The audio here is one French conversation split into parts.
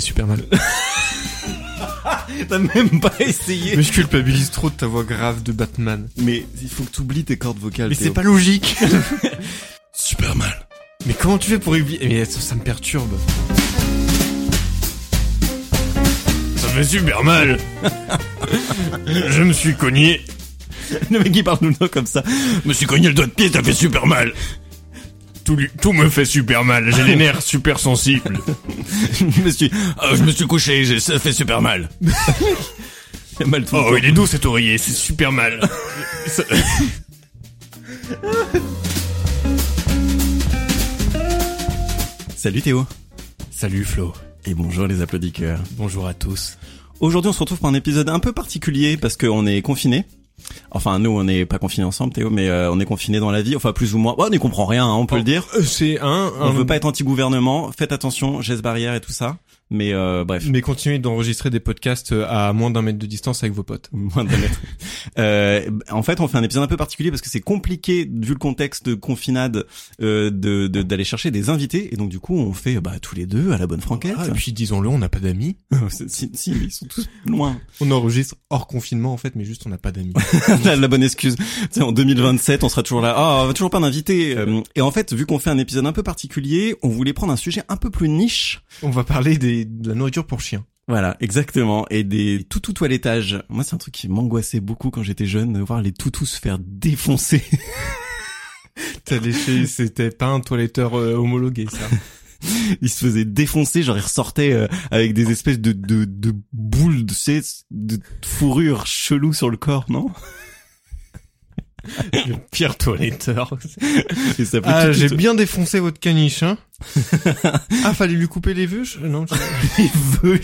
Super mal. T'as même pas essayé. Mais je culpabilise trop de ta voix grave de Batman. Mais il faut que t'oublies tes cordes vocales. Mais c'est pas logique. super mal. Mais comment tu fais pour oublier Mais ça, ça me perturbe. Ça fait super mal. Je me suis cogné. Le mec il parle tout le temps comme ça. Je me suis cogné le doigt de pied, ça fait super mal. Tout, lui- tout me fait super mal. J'ai les nerfs super sensibles. je me suis, oh, je me suis couché, j'ai- ça fait super mal. J'ai mal tout le Oh, temps. il est doux cet oreiller, c'est super mal. Ça- Salut Théo. Salut Flo. Et bonjour les applaudisseurs. Bonjour à tous. Aujourd'hui on se retrouve pour un épisode un peu particulier parce qu'on est confinés. Enfin nous on n'est pas confinés ensemble Théo, mais euh, on est confinés dans la vie. Enfin plus ou moins. Ouais, on n'y comprend rien, hein, on peut le dire. Euh, C'est un, On veut pas être anti-gouvernement. Faites attention, gestes barrières et tout ça. Mais euh, bref. Mais continuez d'enregistrer des podcasts euh, à moins d'un mètre de distance avec vos potes. Moins d'un mètre. Euh, en fait, on fait un épisode un peu particulier parce que c'est compliqué, vu le contexte de confinade, euh, de de- d'aller chercher des invités. Et donc, du coup, on fait bah, tous les deux à la bonne franquette. Ah, et puis disons-le, on n'a pas d'amis. si, si, mais ils sont tous loin. On enregistre hors confinement en fait, mais juste on n'a pas d'amis. la, la bonne excuse. Tu sais, en 2027, on sera toujours là. Ah, on va toujours pas d'invités. Euh, Et en fait, vu qu'on fait un épisode un peu particulier, on voulait prendre un sujet un peu plus niche. on va parler des, de la nourriture pour chiens. Voilà, exactement. Et des toutous toilettage. Moi, c'est un truc qui m'angoissait beaucoup quand j'étais jeune, de voir les toutous se faire défoncer. T'as léché, c'était pas un toiletteur euh, homologué ça. il se faisait défoncer, genre il ressortait euh, avec des espèces de, de, de boules, de, de fourrure chelou sur le corps, non? Le pire toiletteur. Ah, j'ai bien défoncé votre caniche, hein. ah, fallait lui couper les vœux Non, les vœux.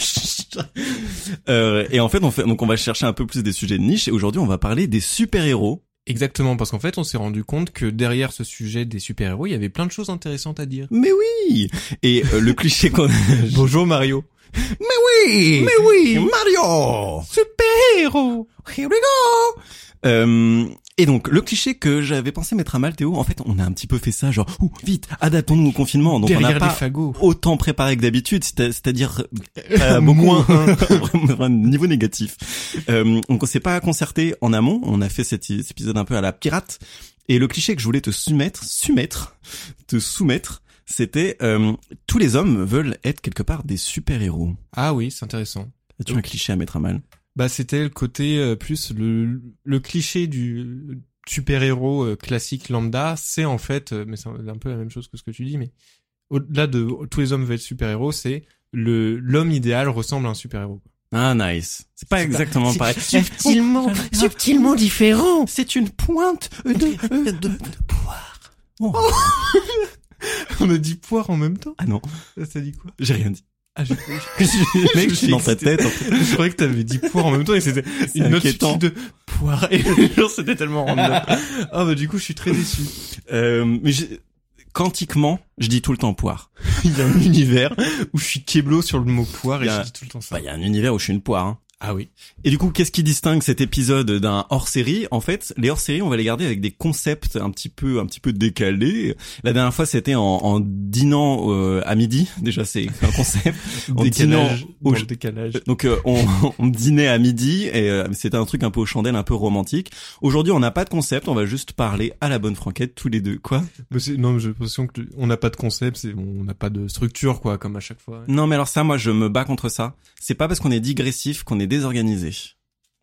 Euh, et en fait, on fait, donc on va chercher un peu plus des sujets de niche. Et aujourd'hui, on va parler des super-héros. Exactement, parce qu'en fait, on s'est rendu compte que derrière ce sujet des super-héros, il y avait plein de choses intéressantes à dire. Mais oui Et euh, le cliché qu'on... Bonjour Mario. Oui. Mais oui. Mario. Super-héros. Here we go. Euh, et donc le cliché que j'avais pensé mettre à mal Théo, en fait on a un petit peu fait ça genre ouh, vite adaptons-nous au confinement. Donc on Derrière n'a les pas fagots. autant préparé que d'habitude c'est- c'est-à-dire Euh, beaucoup moins un. niveau négatif. Euh, donc on s'est pas concerté en amont, on a fait cet, cet épisode un peu à la pirate. Et le cliché que je voulais te soumettre, soumettre, te soumettre, c'était euh, tous les hommes veulent être quelque part des super-héros. Ah oui, c'est intéressant. As-tu un cliché à mettre à mal? Bah, c'était le côté euh, plus le, le cliché du super-héros euh, classique lambda, c'est en fait, mais c'est un peu la même chose que ce que tu dis, mais au-delà de tous les hommes veulent être super-héros, c'est le l'homme idéal ressemble à un super-héros. Ah nice. C'est pas exactement pareil. Subtilement, subtilement différent. C'est une pointe de, de, de poire. Oh. On a dit poire en même temps Ah non, Ça dit quoi? J'ai rien dit. Ah, j'ai Mec, je suis dans ta tête. en fait. Je croyais que t'avais dit poire en même temps et c'était une note de poire. Et genre, c'était tellement random. Ah bah du coup, je suis très déçu. Euh, mais j'ai- quantiquement, je dis tout le temps poire. Il y a un univers où je suis keblo sur le mot poire et a- je dis tout le temps ça. Bah, il y a un univers où je suis une poire. Hein. Ah oui. Et du coup, qu'est-ce qui distingue cet épisode d'un hors-série? En fait, les hors-séries, on va les garder avec des concepts un petit peu, un petit peu décalés. La dernière fois, c'était en, en dînant euh, à midi. Déjà, c'est un concept. En dînant Décalage. au- dans le décalage. Donc euh, on, on dînait à midi et euh, c'était un truc un peu aux chandelles, un peu romantique. Aujourd'hui, on n'a pas de concept, on va juste parler à la bonne franquette tous les deux. Quoi? Mais c'est- non, mais j'ai l'impression que on n'a pas de concept, c'est on n'a pas de structure quoi, comme à chaque fois. Non, mais alors ça, moi, je me bats contre ça. C'est pas parce qu'on est digressif qu'on est désorganisé.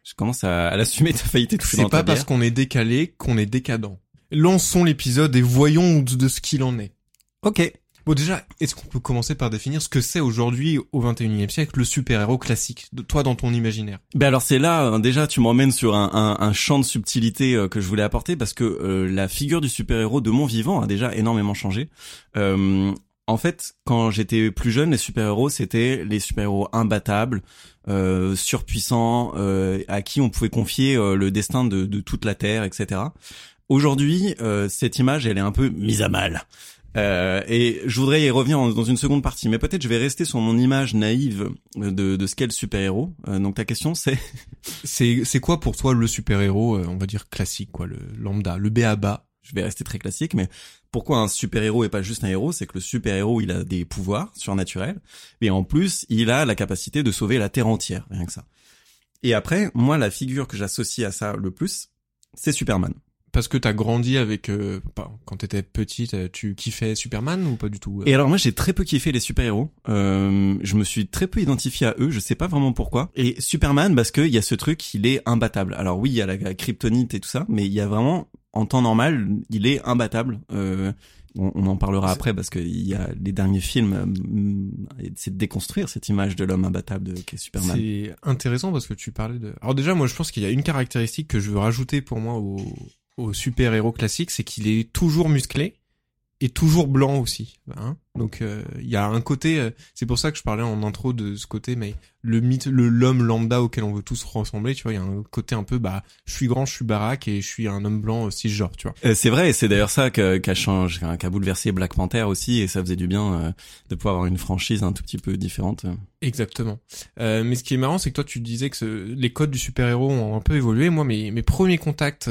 Je commence à, à l'assumer. T'as failli t'étouffer C'est dans pas ta bière. parce qu'on est décalé qu'on est décadent. Lançons l'épisode et voyons de, ce qu'il en est. Ok. Bon déjà, est-ce qu'on peut commencer par définir ce que c'est aujourd'hui au 21e siècle le super-héros classique, de toi dans ton imaginaire? Ben alors c'est là hein, déjà tu m'emmènes sur un, un, un, champ de subtilité euh, que je voulais apporter parce que euh, la figure du super-héros de mon vivant a déjà énormément changé. Euh, en fait, quand j'étais plus jeune, les super-héros c'était les super-héros imbattables, euh, surpuissants, à qui on pouvait confier le destin de, de, toute la terre, etc. Aujourd'hui, cette image elle est un peu mise à mal. Euh, et je voudrais y revenir dans une seconde partie, mais peut-être je vais rester sur mon image naïve de, de ce qu'est le super-héros. Euh, donc ta question c'est c'est quoi pour toi le super-héros, euh, on va dire classique quoi, le lambda, le béaba Je vais rester très classique, mais pourquoi un super-héros est pas juste un héros? C'est que le super-héros il a des pouvoirs surnaturels, et en plus il a la capacité de sauver la terre entière, rien que ça. Et après, moi la figure que j'associe à ça le plus, c'est Superman parce que t'as grandi avec euh, quand t'étais petite, euh, tu kiffais Superman ou pas du tout euh? Et alors moi j'ai très peu kiffé les super-héros. Euh, je me suis très peu identifié à eux, je sais pas vraiment pourquoi. Et Superman parce que il y a ce truc, il est imbattable. Alors oui, il y a la, kryptonite et tout ça, mais il y a vraiment en temps normal, il est imbattable. Euh, on, en parlera après parce que il y a les derniers films, c'est de déconstruire cette image de l'homme imbattable de, qui est Superman. C'est intéressant parce que tu parlais de. Alors déjà, moi, je pense qu'il y a une caractéristique que je veux rajouter pour moi au, au super-héros classique, c'est qu'il est toujours musclé et toujours blanc aussi. Hein Donc euh, il y a un côté, euh, c'est pour ça que je parlais en intro de ce côté, mais le mythe, le l'homme lambda auquel on veut tous ressembler, tu vois, il y a un côté un peu, bah, je suis grand, je suis baraque et je suis un homme blanc aussi genre, tu vois. Euh, c'est vrai, et c'est d'ailleurs ça qu'a changé, qu'a bouleversé Black Panther aussi, et ça faisait du bien de pouvoir avoir une franchise un tout petit peu différente. Exactement. mais ce qui est marrant, c'est que toi tu disais que les codes du super héros ont un peu évolué. Moi, mes mes premiers contacts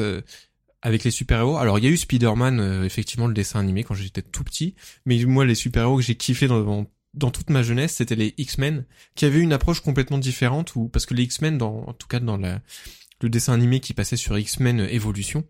avec les super-héros. Alors il y a eu Spider-Man, euh, effectivement le dessin animé quand j'étais tout petit, mais moi les super-héros que j'ai kiffé dans, dans toute ma jeunesse, c'était les X-Men, qui avaient une approche complètement différente, ou parce que les X-Men, dans, en tout cas dans la, le dessin animé qui passait sur X-Men Evolution,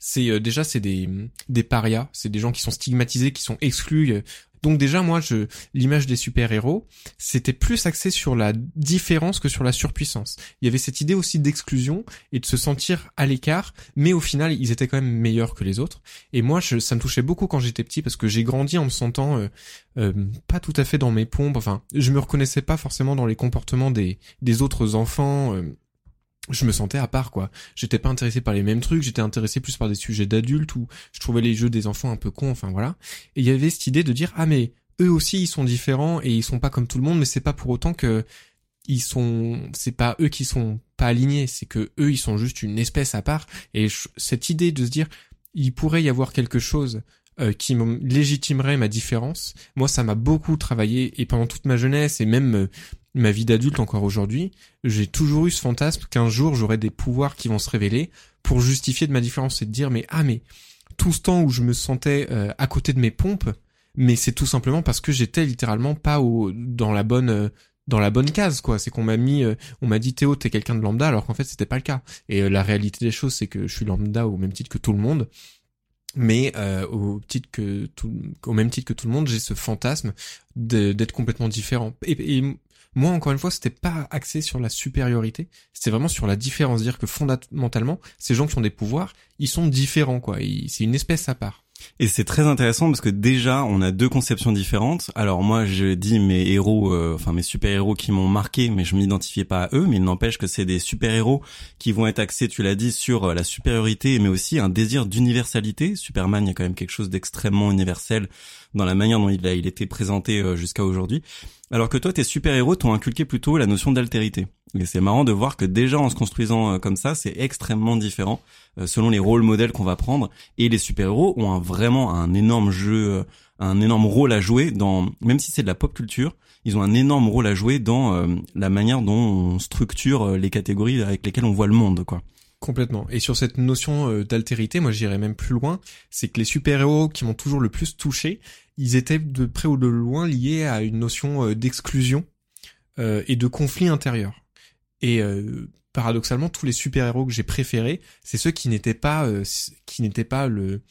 c'est euh, déjà c'est des des parias, c'est des gens qui sont stigmatisés, qui sont exclus. Donc déjà, moi, je l'image des super-héros, c'était plus axé sur la différence que sur la surpuissance. Il y avait cette idée aussi d'exclusion et de se sentir à l'écart, mais au final, ils étaient quand même meilleurs que les autres. Et moi, ça me touchait beaucoup quand j'étais petit parce que j'ai grandi en me sentant euh, euh, pas tout à fait dans mes pompes. Enfin, je me reconnaissais pas forcément dans les comportements des, des autres enfants. Euh, je me sentais à part quoi. J'étais pas intéressé par les mêmes trucs, j'étais intéressé plus par des sujets d'adultes ou je trouvais les jeux des enfants un peu cons, enfin voilà. Et il y avait cette idée de dire ah mais eux aussi ils sont différents et ils sont pas comme tout le monde mais c'est pas pour autant que ils sont c'est pas eux qui sont pas alignés, c'est que eux ils sont juste une espèce à part et cette idée de se dire il pourrait y avoir quelque chose euh, qui légitimerait ma différence. Moi, ça m'a beaucoup travaillé et pendant toute ma jeunesse et même euh, ma vie d'adulte encore aujourd'hui, j'ai toujours eu ce fantasme qu'un jour j'aurai des pouvoirs qui vont se révéler pour justifier de ma différence et de dire mais ah mais tout ce temps où je me sentais euh, à côté de mes pompes, mais c'est tout simplement parce que j'étais littéralement pas au dans la bonne dans la bonne case quoi. C'est qu'on m'a mis on m'a dit Théo t'es quelqu'un de lambda alors qu'en fait c'était pas le cas. Et la réalité des choses c'est que je suis lambda au même titre que tout le monde. Mais euh, au, titre que au même titre que tout le monde, j'ai ce fantasme d'être complètement différent. Et, et, moi, encore une fois, c'était pas axé sur la supériorité, c'était vraiment sur la différence, dire que fondamentalement, ces gens qui ont des pouvoirs, ils sont différents, quoi. C'est une espèce à part. Et c'est très intéressant parce que déjà on a deux conceptions différentes. Alors moi je dis mes héros, euh, enfin mes super héros qui m'ont marqué, mais je m'identifiais pas à eux. Mais il n'empêche que c'est des super héros qui vont être axés, tu l'as dit, sur euh, la supériorité, mais aussi un désir d'universalité. Superman, il y a quand même quelque chose d'extrêmement universel dans la manière dont il a il était présenté euh, jusqu'à aujourd'hui. Alors que toi, tes super-héros t'ont inculqué plutôt la notion d'altérité. Et c'est marrant de voir que déjà en se construisant euh, comme ça, c'est extrêmement différent selon les rôles modèles qu'on va prendre. Et les super-héros ont un, vraiment un énorme jeu, un énorme rôle à jouer dans, même si c'est de la pop culture, ils ont un énorme rôle à jouer dans la manière dont on structure les catégories avec lesquelles on voit le monde, quoi. Complètement. Et sur cette notion euh, d'altérité, moi j'irais même plus loin, c'est que les super-héros qui m'ont toujours le plus touché, ils étaient de près ou de loin liés à une notion euh, d'exclusion euh, et de conflit intérieur. Et paradoxalement, tous les super-héros que j'ai préférés, c'est ceux qui n'étaient pas qui n'étaient pas le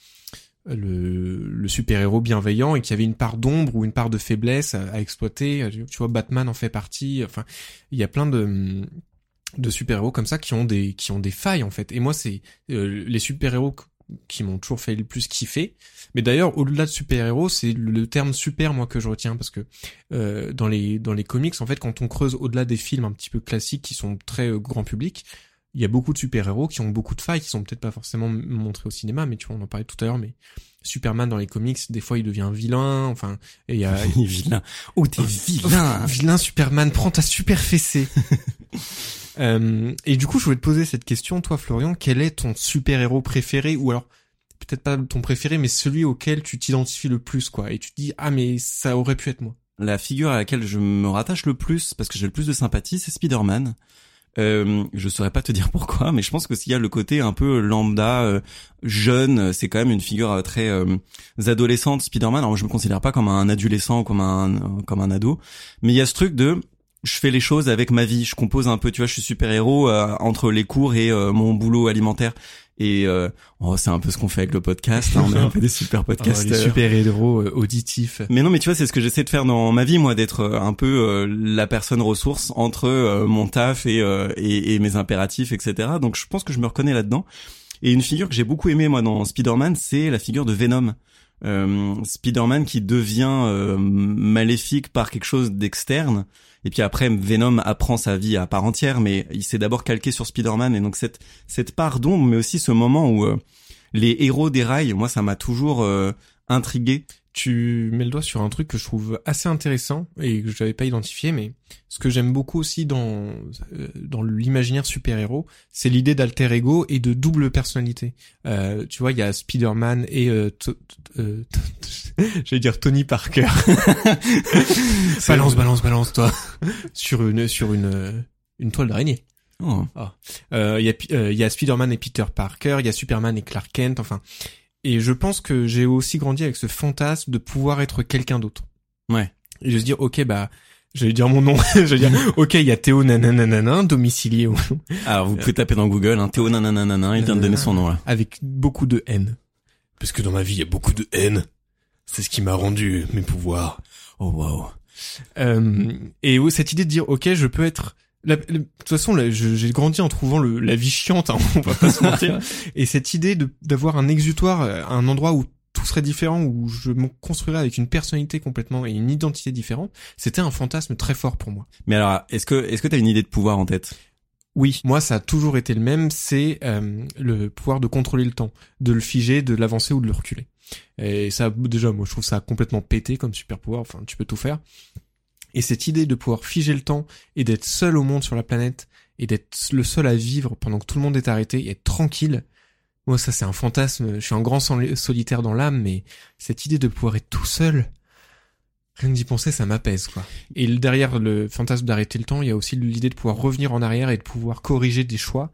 le, le super-héros bienveillant et qui avait une part d'ombre ou une part de faiblesse à, à, exploiter. Tu vois, Batman en fait partie. Enfin, il y a plein de de super-héros comme ça qui ont des qui ont des failles en fait. Et moi c'est euh, les super-héros qui m'ont toujours fait le plus kiffer. Mais d'ailleurs, au-delà de super-héros, c'est le terme super moi que je retiens parce que euh, dans les dans les comics, en fait, quand on creuse au-delà des films un petit peu classiques qui sont très euh, grand public, il y a beaucoup de super-héros qui ont beaucoup de failles, qui sont peut-être pas forcément montrés au cinéma, mais tu vois, on en parlait tout à l'heure, mais Superman dans les comics, des fois il devient vilain, enfin, et il y a... Il est vilain. Oh, t'es vilain. vilain Superman, prends ta super fessée. euh, et du coup, je voulais te poser cette question, toi Florian, quel est ton super-héros préféré, ou alors peut-être pas ton préféré, mais celui auquel tu t'identifies le plus, quoi, et tu te dis, ah mais ça aurait pu être moi. La figure à laquelle je me rattache le plus, parce que j'ai le plus de sympathie, c'est Spider-Man. Euh, je saurais pas te dire pourquoi, mais je pense que s'il y a le côté un peu lambda, euh, jeune, c'est quand même une figure euh, très euh, adolescente. Spider-Man, alors je me considère pas comme un adolescent, comme un comme un ado, mais il y a ce truc de je fais les choses avec ma vie, je compose un peu, tu vois, je suis super héros entre les cours et mon boulot alimentaire. Et euh, oh, c'est un peu ce qu'on fait avec le podcast. Hein, on est un peu des super podcasts. Oh, les super héros euh, auditifs. Mais non, mais tu vois, c'est ce que j'essaie de faire dans ma vie, moi, d'être euh, un peu la personne ressource entre mon taf et, et, et mes impératifs, etc. Donc, je pense que je me reconnais là-dedans. Et une figure que j'ai beaucoup aimée moi dans Spider-Man, c'est la figure de Venom. Euh, Spider-Man qui devient maléfique par quelque chose d'externe et puis après, Venom apprend sa vie à part entière, mais il s'est d'abord calqué sur Spider-Man. Et donc cette cette part d'ombre, mais aussi ce moment où euh, les héros déraillent, moi ça m'a toujours euh, intrigué tu mets le doigt sur un truc que je trouve assez intéressant et que je n'avais pas identifié, mais ce que j'aime beaucoup aussi dans euh, dans l'imaginaire super-héros, c'est l'idée d'alter ego et de double personnalité. Euh, tu vois, il y a Spider-Man et euh, euh j'allais dire Tony Parker. balance, balance, balance, toi, sur une sur une une toile d'araignée. Oh. Ah. Il y a il y a Spider-Man et Peter Parker, il y a Superman et Clark Kent, enfin et je pense que j'ai aussi grandi avec ce fantasme de pouvoir être quelqu'un d'autre. Ouais. Et je se dire, ok, bah, j'allais dire mon nom, je vais dire, ok, il y a Théo nananana, domicilié. Alors, vous pouvez taper dans Google, hein, Théo nananana, il vient de donner son nom, là. Avec beaucoup de haine. Parce que dans ma vie, il y a beaucoup de haine. C'est ce qui m'a rendu mes pouvoirs. Oh, wow. Euh, et cette idée de dire, ok, je peux être de toute façon, j'ai grandi en trouvant le, la vie chiante, hein, on va pas se mentir. Et cette idée d'avoir un exutoire, euh, un endroit où tout serait différent, où je me construirais avec une personnalité complètement et une identité différente, c'était un fantasme très fort pour moi. Mais alors, est-ce que est-ce que t'as une idée de pouvoir en tête? Oui, moi ça a toujours été le même, c'est euh, le pouvoir de contrôler le temps, de le figer, de l'avancer ou de le reculer. Et ça, déjà, moi je trouve ça complètement pété comme super pouvoir. Enfin, tu peux tout faire. Et cette idée de pouvoir figer le temps et d'être seul au monde sur la planète et d'être le seul à vivre pendant que tout le monde est arrêté et être tranquille, moi ça c'est un fantasme, je suis un grand solitaire dans l'âme, mais cette idée de pouvoir être tout seul, rien d'y penser, ça m'apaise quoi. Et derrière le fantasme d'arrêter le temps, il y a aussi l'idée de pouvoir revenir en arrière et de pouvoir corriger des choix.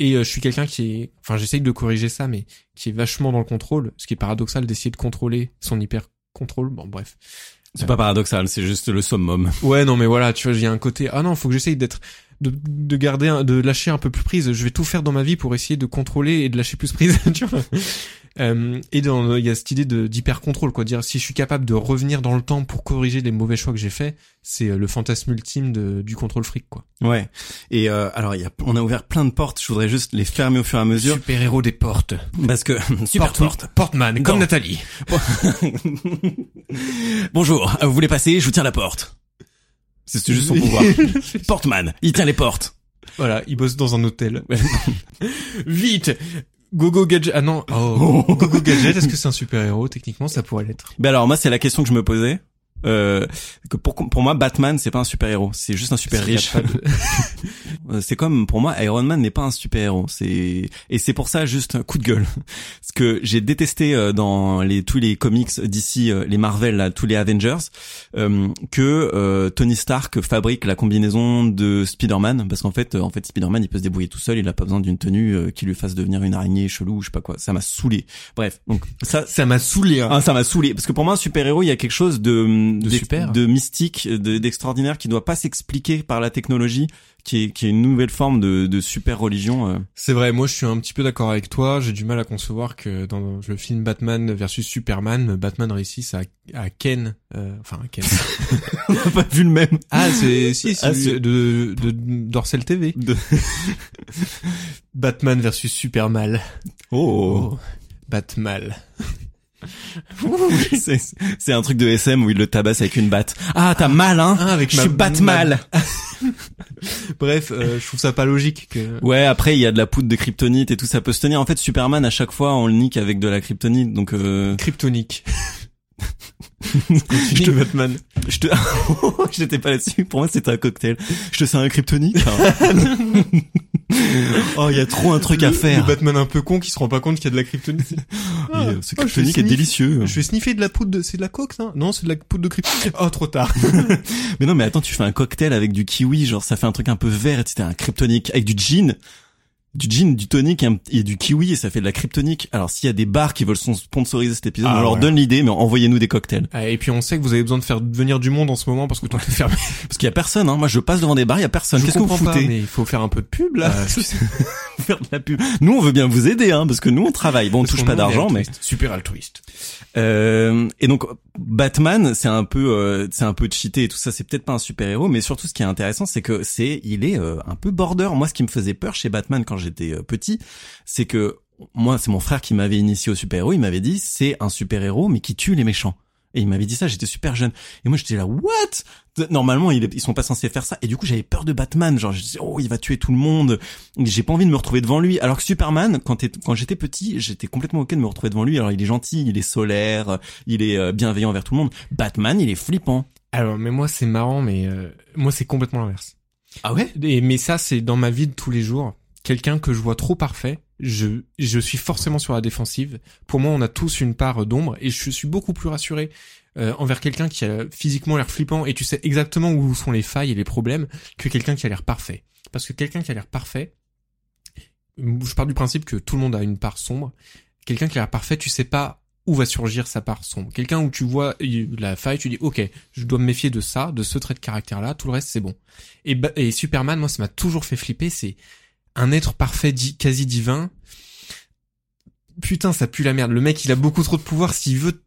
Et euh, je suis quelqu'un qui est, enfin j'essaye de corriger ça, mais qui est vachement dans le contrôle, ce qui est paradoxal d'essayer de contrôler son hyper contrôle. Bon bref, c'est pas paradoxal, c'est juste le summum. Ouais, non, mais voilà, tu vois, j'ai un côté, ah non, faut que j'essaye d'être, de, de garder, de lâcher un peu plus prise. Je vais tout faire dans ma vie pour essayer de contrôler et de lâcher plus prise, tu vois. Euh, et dans, il y a cette idée de d'hyper contrôle, quoi. Dire si je suis capable de revenir dans le temps pour corriger les mauvais choix que j'ai faits, c'est euh, le fantasme ultime de, du contrôle fric, quoi. Ouais. Et euh, alors, il y a, on a ouvert plein de portes. Je voudrais juste les fermer au fur et à mesure. Super héros des portes. Parce que super porte, portman, comme Nathalie. Bonjour. Vous voulez passer? Je vous tiens la porte. C'est juste son pouvoir. Portman, il tient les portes. Voilà, il bosse dans un hôtel. Vite Gogo Gadget. Ah non. Oh. Gogo Gadget, est-ce que c'est un super-héros Techniquement, ça pourrait l'être? Ben alors moi, c'est la question que je me posais. Euh, que pour pour moi Batman c'est pas un super héros c'est juste un super riche euh, c'est comme pour moi Iron Man n'est pas un super héros c'est et c'est pour ça juste un coup de gueule. Ce que j'ai détesté euh, dans les tous les comics d'ici euh, les Marvel là, tous les Avengers que Tony Stark fabrique la combinaison de Spider-Man. Parce qu'en fait en fait Spider-Man il peut se débrouiller tout seul. Il a pas besoin d'une tenue qui lui fasse devenir une araignée chelou je sais pas quoi. Ça m'a saoulé. Bref donc ça ça m'a saoulé hein. ah, ça m'a saoulé. Parce que pour moi un super héros il y a quelque chose de de, super. de mystique, d'extraordinaire qui doit pas s'expliquer par la technologie, qui est, qui est une nouvelle forme de, de super religion. Euh. C'est vrai, moi je suis un petit peu d'accord avec toi. J'ai du mal à concevoir que dans le film Batman versus Superman, Batman réussisse à, à Ken, euh, enfin à Ken. On n'a pas vu le même. Ah c'est si, ah, de, de, de Dorsel TV. De... Batman versus Superman. oh. oh. Batman. C'est un truc de SM où il le tabasse avec une batte. Ah, t'as mal, hein Ah, avec Je ma- suis Batman. Bref, euh, je trouve ça pas logique que. Ouais, après il y a de la poudre de kryptonite et tout ça peut se tenir. En fait, Superman à chaque fois on le nique avec de la kryptonite, donc euh, Kryptonique. je te Batman. je te j'étais pas là-dessus. Pour moi c'était un cocktail. Je te sers un kryptonite. oh, il y a trop un truc à Le faire. Batman un peu con qui se rend pas compte qu'il y a de la kryptonite. Ah, euh, ce oh, je kryptonique est délicieux. Je vais sniffer de la poudre de, c'est de la coke, ça? Non, c'est de la poudre de kryptonite. Oh, trop tard. Mais non, mais attends, tu fais un cocktail avec du kiwi, genre ça fait un truc un peu vert, et c'était un kryptonique avec du gin, du gin, du tonic et, du kiwi, et ça fait de la kryptonique. Alors s'il y a des bars qui veulent sponsoriser cet épisode, Ah, on leur ouais. donne l'idée, mais envoyez-nous des cocktails. Ah, et puis on sait que vous avez besoin de faire venir du monde en ce moment parce que tout est fermé. Parce qu'il y a personne, hein. Moi, je passe devant des bars, il y a personne. Qu'est-ce que vous pas, foutez mais il faut faire un peu de pub, là. Euh, Faire de la pub. Nous, on veut bien vous aider, hein, parce que nous, on travaille. Bon, on Parce touche pas d'argent, mais. Super altruiste. Euh, et donc Batman, c'est un peu, euh, c'est un peu cheaté et tout ça. C'est peut-être pas un super héros, mais surtout ce qui est intéressant, c'est que c'est, il est euh, un peu border. Moi, ce qui me faisait peur chez Batman quand j'étais euh, petit, c'est que moi, c'est mon frère qui m'avait initié au super héros. Il m'avait dit, c'est un super héros, mais qui tue les méchants. Et il m'avait dit ça, j'étais super jeune. Et moi, j'étais là, what? Normalement, ils sont pas censés faire ça. Et du coup, j'avais peur de Batman. Genre, je disais, oh, il va tuer tout le monde. J'ai pas envie de me retrouver devant lui. Alors que Superman, quand, quand j'étais petit, j'étais complètement ok de me retrouver devant lui. Alors, il est gentil, il est solaire, il est euh, bienveillant envers tout le monde. Batman, il est flippant. Alors, mais moi, c'est marrant, mais euh, moi, c'est complètement l'inverse. Ah ouais? Et, mais ça, c'est dans ma vie de tous les jours. Quelqu'un que je vois trop parfait, je, je suis forcément sur la défensive. Pour moi, on a tous une part d'ombre et je suis beaucoup plus rassuré euh, envers quelqu'un qui a physiquement l'air flippant et tu sais exactement où sont les failles et les problèmes que quelqu'un qui a l'air parfait. Parce que quelqu'un qui a l'air parfait, je pars du principe que tout le monde a une part sombre. Quelqu'un qui a l'air parfait, tu sais pas où va surgir sa part sombre. Quelqu'un où tu vois la faille, tu dis ok, je dois me méfier de ça, de ce trait de caractère là, tout le reste c'est bon. Et, et Superman, moi ça m'a toujours fait flipper, c'est un être parfait, di- quasi divin. Putain, ça pue la merde. Le mec, il a beaucoup trop de pouvoir. S'il veut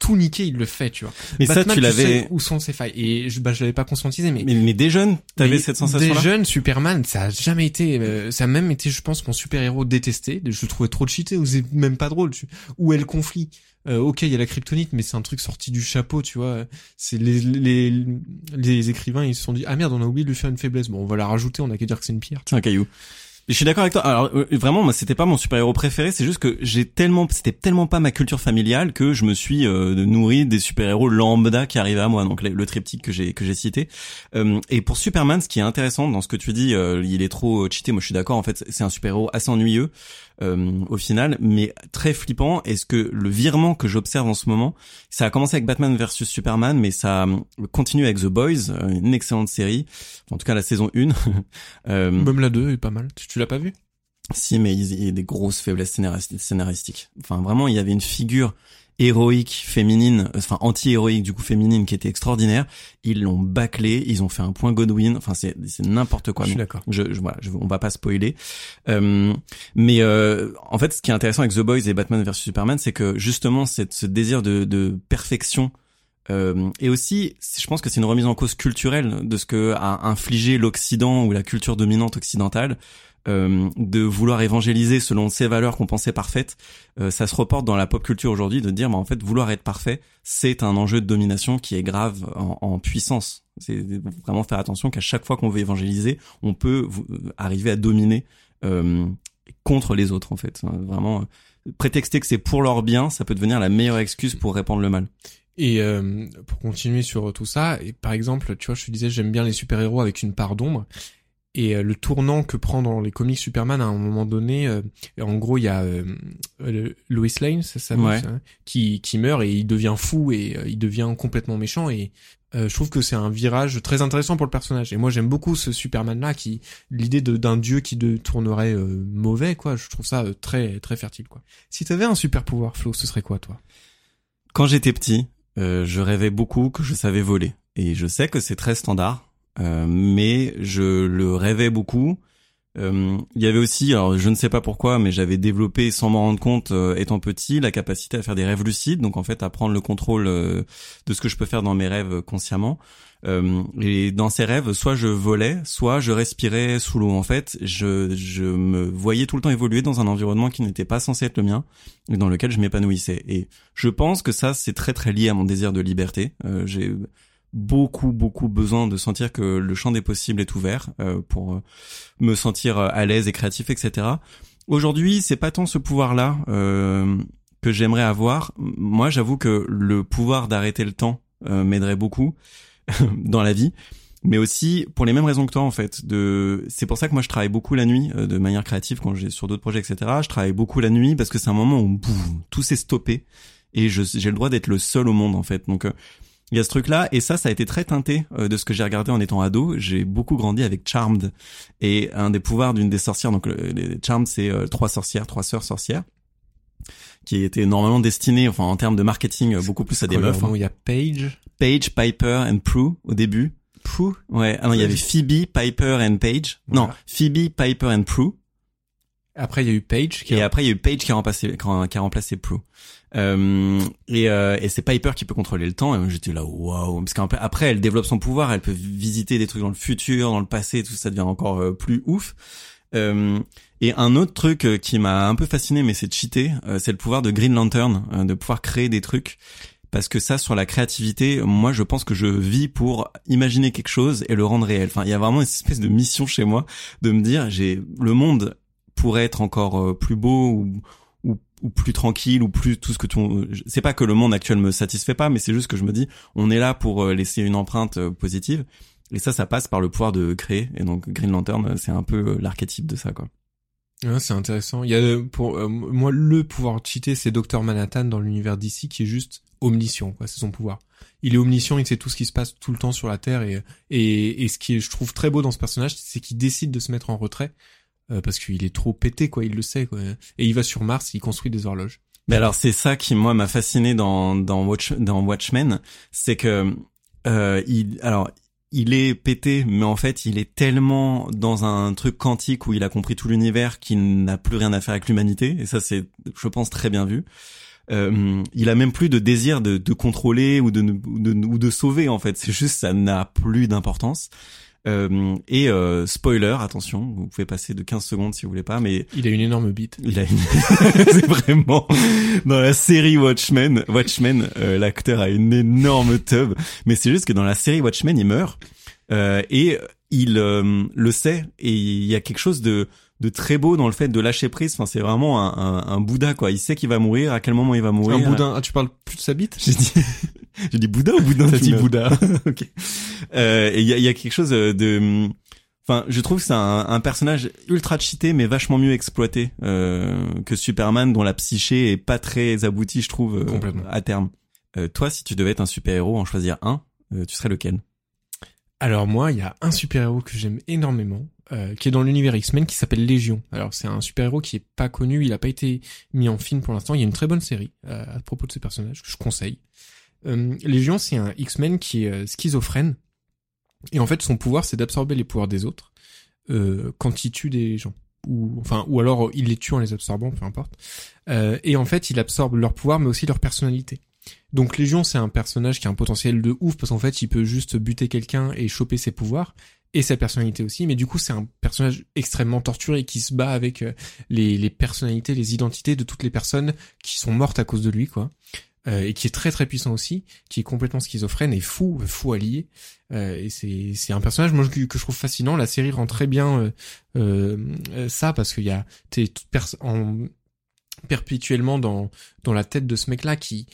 tout niquer, il le fait, tu vois. Mais ça, Batman, tu l'avais, où sont ses failles. Et je, bah, je l'avais pas conscientisé, mais mais, mais des jeunes, t'avais cette sensation-là? Des jeunes, Superman, ça a jamais été, euh, ça a même été, je pense, mon super-héros détesté. Je le trouvais trop cheaté, ou c'est même pas drôle. Tu... Où est le conflit Euh, Ok, il y a la kryptonite, mais c'est un truc sorti du chapeau, tu vois. C'est les, les, les écrivains, ils se sont dit, ah merde, on a oublié de lui faire une faiblesse. Bon, on va la rajouter, on a qu'à dire que c'est une pierre. C'est un caillou. Je suis d'accord avec toi. Alors euh, vraiment, moi, c'était pas mon super-héros préféré. C'est juste que j'ai tellement, c'était tellement pas ma culture familiale que je me suis euh, nourri des super-héros lambda qui arrivaient à moi. Donc le, triptyque que j'ai que j'ai cité. Euh, et pour Superman, ce qui est intéressant dans ce que tu dis, euh, il est trop cheaté. Moi, je suis d'accord. En fait, c'est un super-héros assez ennuyeux euh, au final, mais très flippant. Est-ce que le virement que j'observe en ce moment, ça a commencé avec Batman versus Superman, mais ça euh, continue avec The Boys, euh, une excellente série. En tout cas, la saison 1. euh, Même la 2 est pas mal. Tu, tu l'as pas vu? Si, mais il y a des grosses faiblesses scénaris- scénaristiques. Enfin, vraiment, il y avait une figure héroïque féminine, enfin anti-héroïque du coup féminine qui était extraordinaire. Ils l'ont bâclé, ils ont fait un point Godwin. Enfin, c'est n'importe quoi. Je suis d'accord. Je, je, voilà, je- on va pas spoiler. Euh, mais euh, en fait, ce qui est intéressant avec The Boys et Batman vs Superman, c'est que justement, cette, ce désir de, de perfection euh, et aussi, je pense que c'est une remise en cause culturelle de ce que a infligé l'Occident ou la culture dominante occidentale, euh, de vouloir évangéliser selon ses valeurs qu'on pensait parfaites. Euh, ça se reporte dans la pop culture aujourd'hui de dire, bah, en fait, vouloir être parfait, c'est un enjeu de domination qui est grave en, en puissance. C'est vraiment faire attention qu'à chaque fois qu'on veut évangéliser, on peut vous- arriver à dominer euh, contre les autres, en fait. Hein, Vraiment, euh, prétexter que c'est pour leur bien, ça peut devenir la meilleure excuse pour répandre le mal. Et euh, pour continuer sur tout ça, et par exemple, tu vois, je te disais, j'aime bien les super-héros avec une part d'ombre. Et euh, le tournant que prend dans les comics Superman à un moment donné, euh, en gros, il y a euh, Lois Lane, ça s'appelle, Ouais. ça, qui, qui meurt et il devient fou et euh, il devient complètement méchant. Et euh, je trouve que c'est un virage très intéressant pour le personnage. Et moi, j'aime beaucoup ce Superman-là, qui l'idée d'un dieu qui de, tournerait euh, mauvais, quoi. Je trouve ça euh, très très fertile, quoi. Si t'avais un super pouvoir, Flo, ce serait quoi, toi? Quand j'étais petit, euh, je rêvais beaucoup que je savais voler. Et je sais que c'est très standard, euh, mais je le rêvais beaucoup Euh, il y avait aussi, alors je ne sais pas pourquoi, mais j'avais développé sans m'en rendre compte, euh, étant petit, la capacité à faire des rêves lucides, donc en fait à prendre le contrôle euh, de ce que je peux faire dans mes rêves consciemment. et dans ces rêves, soit je volais, soit je respirais sous l'eau. En fait, je, je me voyais tout le temps évoluer dans un environnement qui n'était pas censé être le mien, et dans lequel je m'épanouissais. Et je pense que ça, c'est très très lié à mon désir de liberté. J'ai beaucoup beaucoup besoin de sentir que le champ des possibles est ouvert euh, pour euh, me sentir euh, à l'aise et créatif etc aujourd'hui c'est pas tant ce pouvoir là que j'aimerais avoir. Moi j'avoue que le pouvoir d'arrêter le temps m'aiderait beaucoup dans la vie. Mais aussi pour les mêmes raisons que toi en fait de c'est pour ça que moi je travaille beaucoup la nuit de manière créative quand j'ai sur d'autres projets etc je travaille beaucoup la nuit parce que c'est un moment où tout s'est stoppé et j'ai le droit d'être le seul au monde en fait. Donc il y a ce truc-là, et ça, ça a été très teinté euh, de ce que j'ai regardé en étant ado. J'ai beaucoup grandi avec Charmed, et un des pouvoirs d'une des sorcières, donc les Charmed, c'est euh, trois sorcières, trois sœurs sorcières, qui étaient normalement destinées, enfin en termes de marketing, euh, beaucoup plus à des meufs. Hein. Il y a Paige, Paige, Piper and Prue au début. Prue? Ouais. Ah non, il y avait Phoebe, Piper and Paige. Non, Phoebe, Piper and Prue. Après, il y a eu Paige. Qui et après, il y a eu Paige qui a remplacé, qui a remplacé Prue. Euh, et, euh, et c'est Piper qui peut contrôler le temps. Et j'étais là, waouh, parce qu'après, elle développe son pouvoir, elle peut visiter des trucs dans le futur, dans le passé, tout ça devient encore euh, plus ouf. Euh, et un autre truc qui m'a un peu fasciné, mais c'est de cheater, c'est le pouvoir de Green Lantern, de pouvoir créer des trucs. Parce que ça, sur la créativité, moi, je pense que je vis pour imaginer quelque chose et le rendre réel. Enfin, il y a vraiment une espèce de mission chez moi de me dire, j'ai le monde pourrait être encore plus beau ou, ou plus tranquille ou plus tout ce que tu c'est pas que le monde actuel me satisfait pas mais c'est juste que je me dis on est là pour euh, laisser une empreinte euh, positive et ça ça passe par le pouvoir de créer et donc Green Lantern euh, c'est un peu l'archétype de ça quoi Ouais, c'est intéressant. Il y a pour moi le pouvoir cheater, c'est Docteur Manhattan dans l'univers d'ici qui est juste omniscient, quoi. C'est son pouvoir. Il est omniscient, il sait tout ce qui se passe tout le temps sur la Terre et et, et ce qui est, je trouve très beau dans ce personnage, c'est qu'il décide de se mettre en retrait euh, parce qu'il est trop pété quoi, il le sait quoi. Et il va sur Mars, il construit des horloges. Mais alors c'est ça qui moi m'a fasciné dans dans Watch dans Watchmen, c'est que euh, il alors il est pété, mais en fait, il est tellement dans un truc quantique où il a compris tout l'univers qu'il n'a plus rien à faire avec l'humanité. Et ça, c'est, je pense, très bien vu. Euh, il a même plus de désir de, de contrôler ou de, de, ou de sauver, en fait. C'est juste, ça n'a plus d'importance. Euh, et euh, spoiler, attention, vous pouvez passer de 15 secondes si vous voulez pas, mais il a une énorme bite. Il a une... c'est vraiment dans la série Watchmen, Watchmen, euh, l'acteur a une énorme tub, mais c'est juste que dans la série Watchmen, il meurt et il le sait et il y a quelque chose de de très beau dans le fait de lâcher prise. Enfin, c'est vraiment un, un, un, Bouddha quoi. Il sait qu'il va mourir, à quel moment il va mourir. Un Bouddha. Ah, tu parles plus de sa bite? J'ai dit, j'ai dit Bouddha ou Bouddha T'as dit Bouddha. ok. Euh, et il y a, y a, quelque chose de, enfin, je trouve que c'est un, un, personnage ultra cheaté mais vachement mieux exploité euh, que Superman, dont la psyché est pas très aboutie, je trouve, euh, à terme. Euh, toi, si tu devais être un super héros, en choisir un, euh, tu serais lequel? Alors moi, il y a un super-héros que j'aime énormément, euh, qui est dans l'univers X-Men, qui s'appelle Légion. Alors c'est un super-héros qui est pas connu, il a pas été mis en film pour l'instant. Il y a une très bonne série euh, à propos de ce personnage que je conseille. Euh, Légion, c'est un X-Men qui est schizophrène, et en fait son pouvoir c'est d'absorber les pouvoirs des autres quand il tue des gens. Ou enfin ou alors il les tue en les absorbant, peu importe. et en fait il absorbe leur pouvoir mais aussi leur personnalité. Donc Légion, c'est un personnage qui a un potentiel de ouf parce qu'en fait, il peut juste buter quelqu'un et choper ses pouvoirs et sa personnalité aussi. Mais du coup, c'est un personnage extrêmement torturé qui se bat avec euh, les, les personnalités, les identités de toutes les personnes qui sont mortes à cause de lui, quoi. Euh, et qui est très très puissant aussi, qui est complètement schizophrène et fou, fou allié. Euh, et c'est c'est un personnage moi que, je trouve fascinant. La série rend très bien euh, ça parce qu'il y a t'es en perpétuellement dans dans la tête de ce mec là qui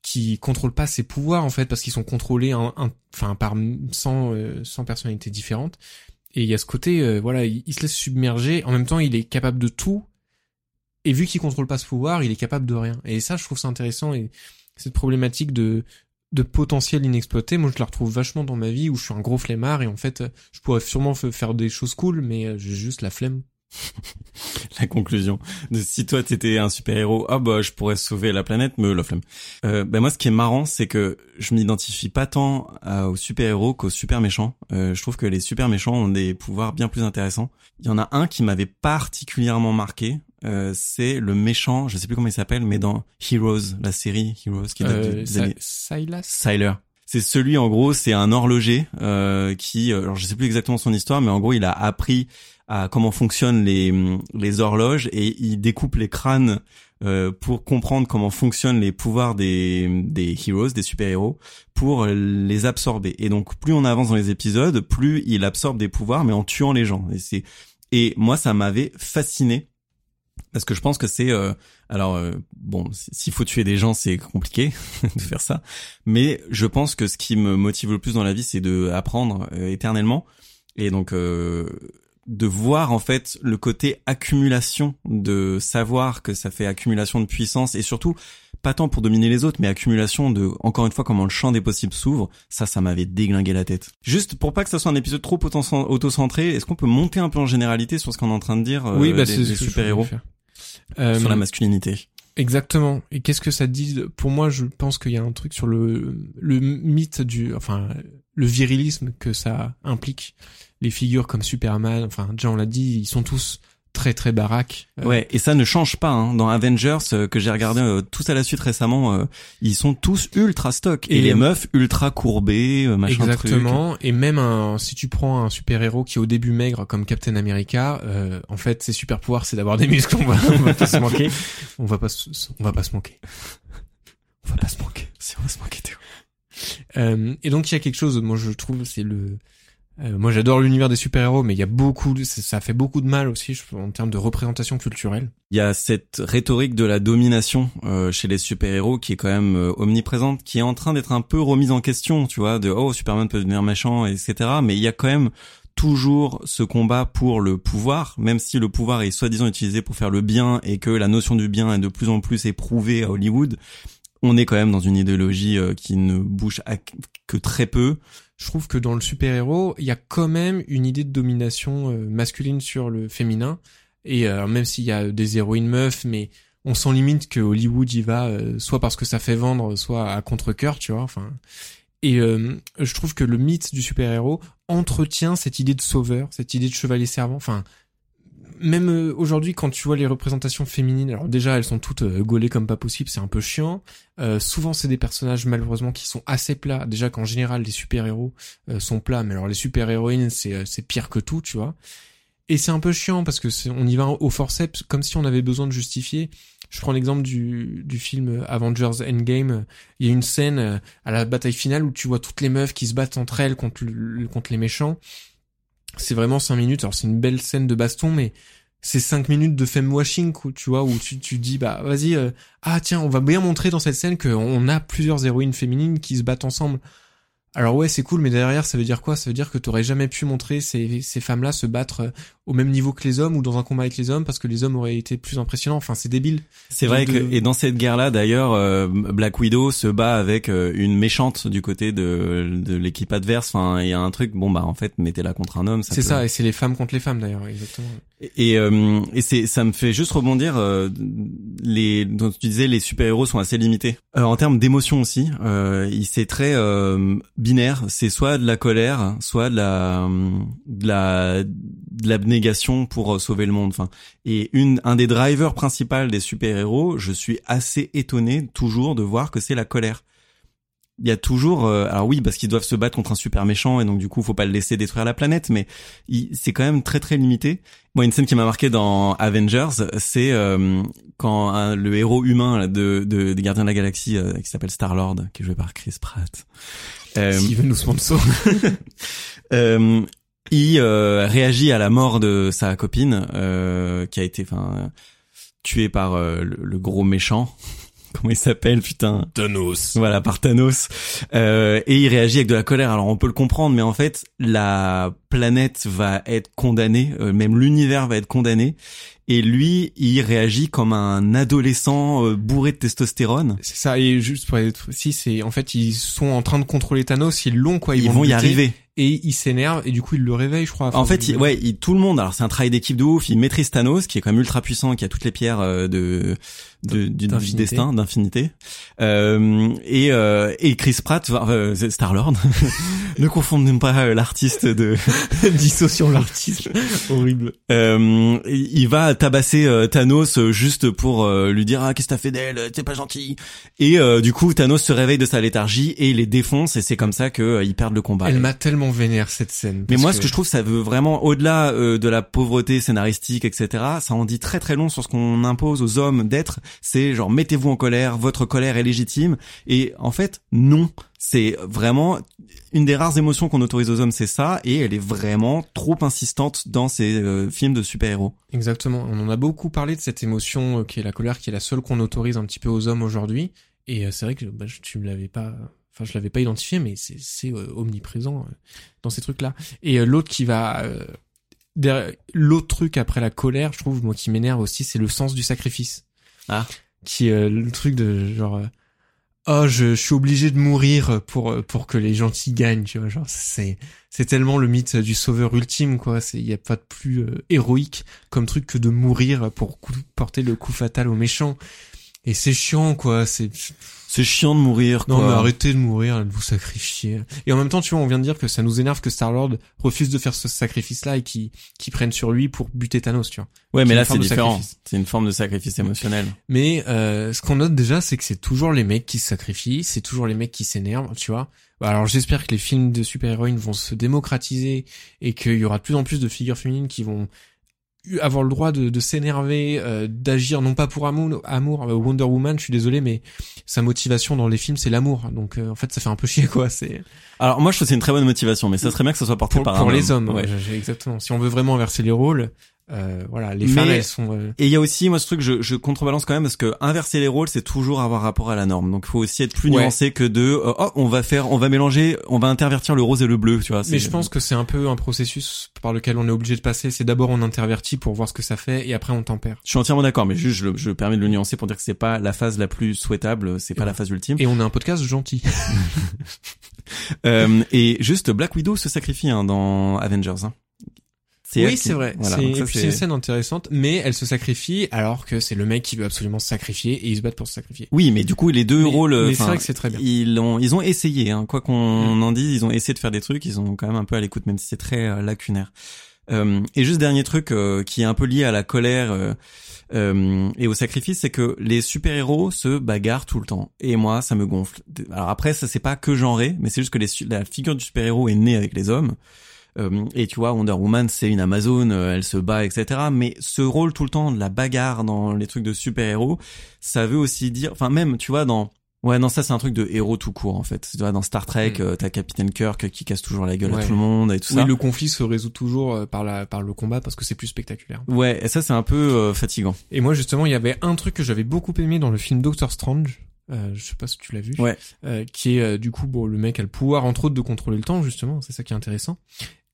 qui contrôle pas ses pouvoirs en fait parce qu'ils sont contrôlés enfin par 100 euh, personnalités différentes et il y a ce côté voilà il, se laisse submerger en même temps il est capable de tout et vu qu'il contrôle pas ce pouvoir il est capable de rien et ça je trouve ça intéressant et cette problématique de de potentiel inexploité moi je la retrouve vachement dans ma vie où je suis un gros flemmard et en fait je pourrais sûrement faire des choses cool mais euh, j'ai juste la flemme la conclusion. Si toi t'étais un super héros, ah bah je pourrais sauver la planète, mais la flemme. Euh, ben moi ce qui est marrant, c'est que je m'identifie pas tant aux super héros qu'aux super méchants. Euh, je trouve que les super méchants ont des pouvoirs bien plus intéressants. Il y en a un qui m'avait particulièrement marqué. Euh, c'est le méchant, je sais plus comment il s'appelle, mais dans Heroes, la série Heroes qui date Euh, des années Silas Syler. C'est celui en gros, c'est un horloger euh, qui, euh, alors je sais plus exactement son histoire, mais en gros il a appris à comment fonctionnent les les horloges et il découpe les crânes euh, pour comprendre comment fonctionnent les pouvoirs des des heroes, des super héros, pour les absorber. Et donc plus on avance dans les épisodes, plus il absorbe des pouvoirs, mais en tuant les gens. Et c'est et moi ça m'avait fasciné parce que je pense que c'est euh, alors euh, bon s'il faut tuer des gens c'est compliqué de faire ça. Mais je pense que ce qui me motive le plus dans la vie c'est de apprendre euh, éternellement. Et donc euh, de voir en fait le côté accumulation de savoir que ça fait accumulation de puissance et surtout pas tant pour dominer les autres mais accumulation de encore une fois comment le champ des possibles s'ouvre. Ça ça m'avait déglingué la tête. Juste pour pas que ça soit un épisode trop auto- auto-centré est-ce qu'on peut monter un peu en généralité sur ce qu'on est en train de dire euh, Oui, bah des- c'est des ce Euh, sur la masculinité Exactement. Et qu'est-ce que ça dit Pour moi, je pense qu'il y a un truc sur le le mythe du, enfin, le virilisme que ça implique. Les figures comme Superman, enfin, déjà on l'a dit, ils sont tous très très baraques. Euh, Ouais, et ça ne change pas. Hein. Dans Avengers, euh, que j'ai regardé euh, tous à la suite récemment, euh, ils sont tous ultra stock. Et, Et les meufs ultra courbées, machin Exactement. Et même un, si tu prends un super héros qui est au début maigre comme Captain America, euh, en fait, ses super pouvoirs c'est d'avoir des muscles. On va, on va pas se manquer. On va pas, se, on va pas se manquer. On va pas se manquer. Si on va se manquer, Théo. Euh, et donc il y a quelque chose, moi je trouve, c'est le. Euh, moi j'adore l'univers des super-héros, mais il y a beaucoup, ça fait beaucoup de mal aussi en termes de représentation culturelle. Il y a cette rhétorique de la domination euh, chez les super-héros qui est quand même euh, omniprésente, qui est en train d'être un peu remise en question, tu vois, de oh Superman peut devenir méchant, etc. Mais il y a quand même toujours ce combat pour le pouvoir, même si le pouvoir est soi-disant utilisé pour faire le bien et que la notion du bien est de plus en plus éprouvée à Hollywood, on est quand même dans une idéologie euh, qui ne bouge à que très peu. Je trouve que dans le super-héros, il y a quand même une idée de domination euh, masculine sur le féminin. Et euh, même s'il y a des héroïnes meufs, mais on sent limite que Hollywood y va euh, soit parce que ça fait vendre, soit à contre-cœur, tu vois. Enfin, et euh, je trouve que le mythe du super-héros entretient cette idée de sauveur, cette idée de chevalier servant. Enfin, même euh, aujourd'hui, quand tu vois les représentations féminines, alors déjà elles sont toutes euh, gaulées comme pas possible, c'est un peu chiant. Euh, souvent, c'est des personnages malheureusement qui sont assez plats. Déjà qu'en général, les super-héros euh, sont plats, mais alors les super-héroïnes, c'est euh, c'est pire que tout, tu vois. Et c'est un peu chiant parce que on y va au forceps, comme si on avait besoin de justifier. Je prends l'exemple du, du film Avengers Endgame. Il y a une scène à la bataille finale où tu vois toutes les meufs qui se battent entre elles contre, contre les méchants. C'est vraiment cinq minutes. Alors c'est une belle scène de baston, mais c'est cinq minutes de femme washing, tu vois, où tu, tu dis, bah vas-y, euh, ah tiens, on va bien montrer dans cette scène qu'on a plusieurs héroïnes féminines qui se battent ensemble. Alors ouais, c'est cool, mais derrière, ça veut dire quoi? Ça veut dire que t'aurais jamais pu montrer ces, ces femmes-là se battre euh, au même niveau que les hommes ou dans un combat avec les hommes parce que les hommes auraient été plus impressionnants. Enfin, c'est débile. C'est de- vrai que de- et dans cette guerre-là d'ailleurs, euh, Black Widow se bat avec euh, une méchante du côté de, de l'équipe adverse. Enfin, il y a un truc. Bon bah en fait, mettez-la contre un homme. C'est peut- ça, et c'est les femmes contre les femmes d'ailleurs, exactement. Et, euh, et c'est ça me fait juste rebondir. euh, les dont tu disais les super héros sont assez limités Euh, en termes d'émotion aussi. Euh, il c'est très euh, binaire. C'est soit de la colère, soit de la de la de l'abnégation pour euh, sauver le monde. Enfin, et une un des drivers principaux des super héros, je suis assez étonné toujours de voir que c'est la colère il y a toujours euh, alors oui parce qu'ils doivent se battre contre un super méchant et donc du coup faut pas le laisser détruire la planète mais c'est quand même très très limité moi une scène qui m'a marqué dans Avengers c'est euh, quand le héros humain de, de des Gardiens de la Galaxie euh, qui s'appelle Star Lord qui est joué par Chris Pratt euh, veulent nous sponsor. euh, il euh, réagit à la mort de sa copine euh, qui a été enfin tuée par le, le gros méchant comment il s'appelle putain? Thanos. voilà, par Thanos. Et il réagit avec de la colère. Alors on peut le comprendre, mais en fait, la planète va être condamnée, même l'univers va être condamné. Et lui, il réagit comme un adolescent euh, bourré de testostérone. C'est ça, et juste pour être si c'est en fait ils sont en train de contrôler Thanos, ils l'ont quoi, Ils, ils, vont y arriver. et il s'énerve et du coup il le réveille, je crois. En fait, il- ouais, il- tout le monde. Alors c'est un travail d'équipe de ouf. Il maîtrise Thanos, qui est quand même ultra puissant, qui a toutes les pierres euh, de, de du, destin, d'infinité. Euh, et et, et Chris Pratt, euh, Star Lord. ne confondez pas euh, l'artiste de. Dissociant l'artiste. Horrible. Euh, il va tabasser euh, Thanos euh, juste pour euh, lui dire ah qu'est-ce que t'as fait d'elle, t'es pas gentil. Et euh, du coup Thanos se réveille de sa léthargie et il les défonce et c'est comme ça que euh, ils perdent le combat. Elle m'a tellement vénère cette scène. Mais moi, ce que je trouve, ça veut vraiment, au-delà euh, de la pauvreté scénaristique, etc., ça en dit très très long sur ce qu'on impose aux hommes d'être. C'est genre, mettez-vous en colère, votre colère est légitime. Et en fait, non. C'est vraiment une des rares émotions qu'on autorise aux hommes, c'est ça, et elle est vraiment trop insistante dans ces euh, films de super-héros. Exactement. On en a beaucoup parlé de cette émotion euh, qui est la colère, qui est la seule qu'on autorise un petit peu aux hommes aujourd'hui. Et euh, c'est vrai que bah, je- tu me l'avais pas, enfin je l'avais pas identifié, mais c'est euh, omniprésent euh, dans ces trucs-là. Et euh, l'autre qui va, euh, l'autre truc après la colère, je trouve moi qui m'énerve aussi, c'est le sens du sacrifice. Ah. Qui est euh, le truc de genre. Oh, je, suis obligé de mourir pour pour que les gentils gagnent, tu vois. Genre, c'est c'est tellement le mythe du sauveur ultime, quoi. C'est y a pas de plus euh, héroïque comme truc que de mourir pour porter le coup fatal aux méchants. Et c'est chiant, quoi. C'est C'est chiant de mourir, quoi. non, mais arrêtez de mourir, de vous sacrifier. Et en même temps, tu vois, on vient de dire que ça nous énerve que Star Lord refuse de faire ce sacrifice-là et qui qui prenne sur lui pour buter Thanos, tu vois. Ouais, mais là, c'est différent. C'est une forme de sacrifice émotionnel. Mais euh, ce qu'on note déjà, c'est que c'est toujours les mecs qui se sacrifient, c'est toujours les mecs qui s'énervent, tu vois. Alors j'espère que les films de super-héroïnes vont se démocratiser et qu'il y aura de plus en plus de figures féminines qui vont avoir le droit de, de s'énerver, euh, d'agir non pas pour amour, amour. Euh, Wonder Woman, je suis désolé, mais sa motivation dans les films c'est l'amour. Donc euh, en fait ça fait un peu chier quoi. C'est Alors moi, je trouve que c'est une très bonne motivation, mais ça serait bien que ça soit porté pour, par pour un les hommes. Ouais. ouais, exactement. Si on veut vraiment inverser les rôles, euh, voilà, les Mais- femmes elles sont. euh, Et il y a aussi, moi, ce truc, je, je contrebalance quand même parce que inverser les rôles, c'est toujours avoir rapport à la norme. Donc, il faut aussi être plus Ouais. nuancé que de, euh, oh, on va faire, on va mélanger, on va intervertir le rose et le bleu, tu vois. Mais je pense que c'est un peu un processus par lequel on est obligé de passer. C'est d'abord on intervertit pour voir ce que ça fait et après on tempère. Je suis entièrement d'accord, mais juste, je, je permets de le nuancer pour dire que c'est pas la phase la plus souhaitable, c'est pas la phase ultime. Et on a un podcast gentil. Euh, et juste, Black Widow se sacrifie hein, dans Avengers. Hein. C'est oui, qui- c'est vrai. Voilà, C'est- une scène intéressante, mais elle se sacrifie alors que c'est le mec qui veut absolument se sacrifier et ils se battent pour se sacrifier. Oui, mais du coup, les deux Mais- rôles, mais c'est enfin, vrai que c'est très bien. Ils ont, ils ont essayé, hein, quoi qu'on Mm. en dise, ils ont essayé de faire des trucs, ils ont quand même un peu à l'écoute, même si c'est très euh, lacunaire. Euh, et juste dernier truc euh, qui est un peu lié à la colère euh, euh, et au sacrifice, c'est que les super-héros se bagarrent tout le temps. Et moi, ça me gonfle. Alors après, ça c'est pas que genré, mais c'est juste que les, la figure du super-héros est née avec les hommes. Euh, et tu vois, Wonder Woman, c'est une Amazone, euh, elle se bat, etc. Mais ce rôle tout le temps de la bagarre dans les trucs de super-héros, ça veut aussi dire, enfin même, tu vois, dans Ouais, non, ça c'est un truc de héros tout court en fait. Tu vois, dans Star Trek, Mm. euh, t'as Capitaine Kirk qui casse toujours la gueule à tout le monde et tout ça. Oui, le conflit se résout toujours euh, par la par le combat parce que c'est plus spectaculaire. Ouais, et ça c'est un peu euh, fatigant. Et moi justement, il y avait un truc que j'avais beaucoup aimé dans le film Doctor Strange. Euh, je sais pas si tu l'as vu. Ouais. Euh, qui est du coup bon le mec a le pouvoir entre autres de contrôler le temps justement, c'est ça qui est intéressant.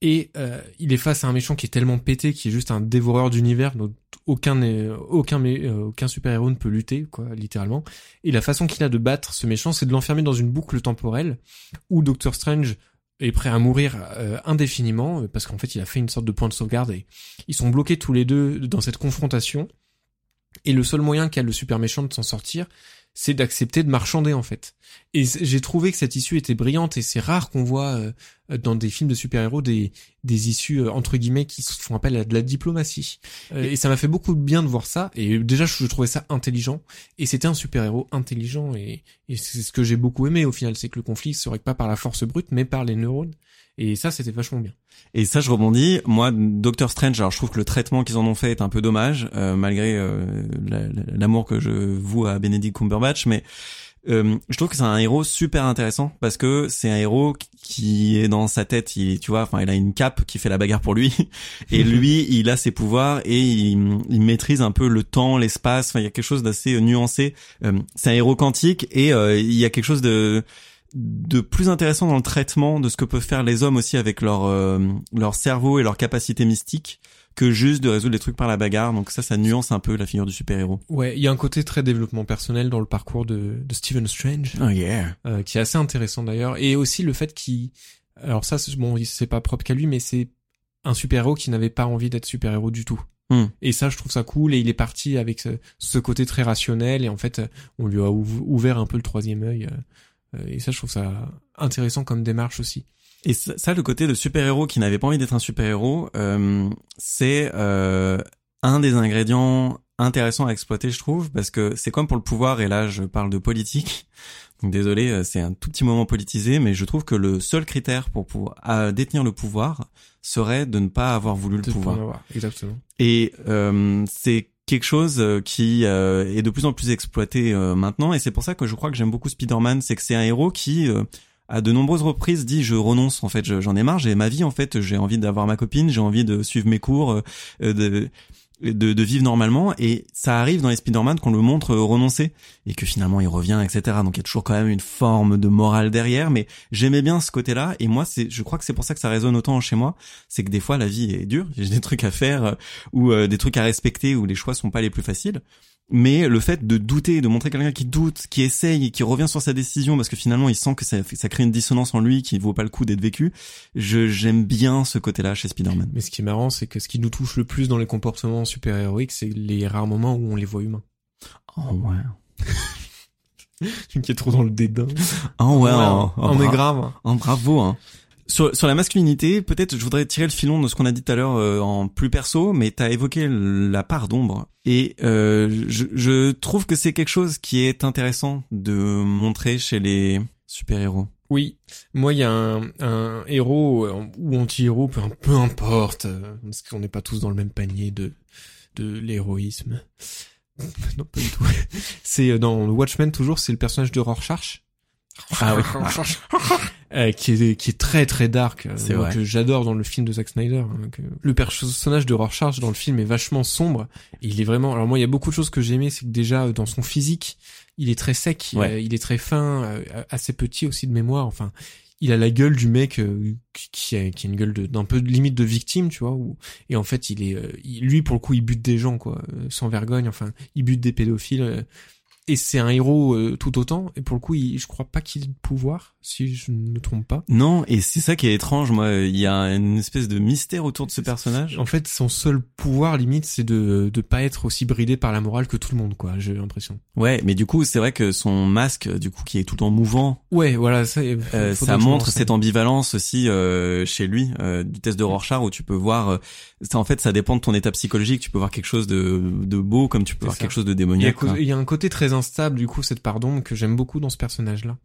Et euh, il est face à un méchant qui est tellement pété, qui est juste un dévoreur d'univers, dont aucun aucun euh, aucun super héros ne peut lutter quoi, littéralement. Et la façon qu'il a de battre ce méchant, c'est de l'enfermer dans une boucle temporelle où Doctor Strange est prêt à mourir euh, indéfiniment parce qu'en fait il a fait une sorte de point de sauvegarde et ils sont bloqués tous les deux dans cette confrontation. Et le seul moyen qu'a le super méchant de s'en sortir, c'est d'accepter de marchander en fait. Et j'ai trouvé que cette issue était brillante et c'est rare qu'on voit euh, dans des films de super-héros des, des issues euh, entre guillemets qui se font appel à de la diplomatie. Euh, et ça m'a fait beaucoup de bien de voir ça. Et déjà je, trouvais ça intelligent. Et c'était un super-héros intelligent et, et c'est ce que j'ai beaucoup aimé au final, c'est que le conflit se règle pas par la force brute mais par les neurones. Et ça c'était vachement bien. Et ça, je rebondis. Moi, Doctor Strange, alors je trouve que le traitement qu'ils en ont fait est un peu dommage, euh, malgré euh, la- la- l'amour que je voue à Benedict Cumberbatch, mais euh, je trouve que c'est un héros super intéressant parce que c'est un héros qui est dans sa tête, il, tu vois, enfin, il a une cape qui fait la bagarre pour lui, et lui, il a ses pouvoirs et il, maîtrise un peu le temps, l'espace. Enfin, il y a quelque chose d'assez nuancé. Euh, c'est un héros quantique et euh, il y a quelque chose de de plus intéressant dans le traitement de ce que peuvent faire les hommes aussi avec leur euh, leur cerveau et leur capacité mystique que juste de résoudre les trucs par la bagarre. Donc ça, ça nuance un peu la figure du super-héros. Ouais, il y a un côté très développement personnel dans le parcours de, de Stephen Strange, Oh yeah. euh, qui est assez intéressant d'ailleurs, et aussi le fait qu'il, alors ça, bon, c'est pas propre qu'à lui, mais c'est un super-héros qui n'avait pas envie d'être super-héros du tout. Hmm. Et ça, je trouve ça cool, et il est parti avec ce, ce côté très rationnel, et en fait, on lui a ouv- ouvert un peu le troisième œil, euh, et ça, je trouve ça intéressant comme démarche aussi. Et ça, ça, le côté de super-héros qui n'avait pas envie d'être un super-héros, euh, c'est euh, un des ingrédients intéressants à exploiter, je trouve, parce que c'est comme pour le pouvoir, et là je parle de politique. Donc désolé, euh, c'est un tout petit moment politisé, mais je trouve que le seul critère pour pouvoir à détenir le pouvoir serait de ne pas avoir voulu le Peut-être pour pouvoir. avoir. Exactement. Et euh, c'est quelque chose euh, qui euh, est de plus en plus exploité euh, maintenant, et c'est pour ça que je crois que j'aime beaucoup Spider-Man, c'est que c'est un héros qui euh, à de nombreuses reprises dit je renonce en fait je- j'en ai marre. J'ai ma vie en fait j'ai envie d'avoir ma copine j'ai envie de suivre mes cours de, de de vivre normalement et ça arrive dans les Spider-Man qu'on le montre euh, renoncer et que finalement il revient etc donc il y a toujours quand même une forme de morale derrière mais j'aimais bien ce côté là et moi c'est je crois que c'est pour ça que ça résonne autant chez moi c'est que des fois la vie est dure j'ai des trucs à faire euh, ou euh, des trucs à respecter où les choix sont pas les plus faciles mais le fait de douter, de montrer quelqu'un qui doute, qui essaye qui revient sur sa décision parce que finalement il sent que ça, ça crée une dissonance en lui qui vaut pas le coup d'être vécu, je j'aime bien ce côté-là chez Spider-Man. Mais ce qui est marrant, c'est que ce qui nous touche le plus dans les comportements super-héroïques, c'est les rares moments où on les voit humains. Oh ouais. qui est trop dans le dédain. Oh ouais. on oh, est grave. oh, bravo. Hein. Sur, sur la masculinité, peut-être je voudrais tirer le filon de ce qu'on a dit tout à l'heure euh, en plus perso, mais t'as évoqué la part d'ombre et euh, je, je trouve que c'est quelque chose qui est intéressant de montrer chez les super-héros. Oui, moi il y a un, un héros euh, ou anti-héros, peu, peu importe, euh, parce qu'on n'est pas tous dans le même panier de de l'héroïsme. non, pas du tout. C'est euh, dans Watchmen toujours, c'est le personnage de Rorschach. Ah oui. Euh, qui est qui est très très dark. Euh, que j'adore dans le film de Zack Snyder hein, que- le personnage de Rorschach dans le film est vachement sombre. Et il est vraiment alors moi il y a beaucoup de choses que j'ai aimé c'est que déjà euh, dans son physique il est très sec Ouais. euh, il est très fin euh, assez petit aussi de mémoire. Enfin il a la gueule du mec euh, qui- qui a, qui a une gueule de- d'un peu de limite de victime tu vois où, et en fait il est euh, lui pour le coup il bute des gens quoi euh, sans vergogne. Enfin il bute des pédophiles et c'est un héros euh, tout autant et pour le coup il, je crois pas qu'il ait de pouvoir si je ne me trompe pas Non, et c'est ça qui est étrange, moi, il y a une espèce de mystère autour de ce personnage. En fait, son seul pouvoir limite, c'est de de pas être aussi bridé par la morale que tout le monde, quoi. J'ai l'impression. Ouais, mais du coup, c'est vrai que son masque, du coup, qui est tout le temps mouvant, Ouais, voilà, ça. euh, ça montre cette ambivalence aussi euh, chez lui euh, du test de Rorschach où tu peux voir, euh, en fait, ça dépend de ton état psychologique. Tu peux voir quelque chose de, de beau comme tu peux voir ça. quelque chose de Il y, a, démoniaque. il y a un côté très instable, du coup, cette part d'ombre que j'aime beaucoup dans ce personnage-là.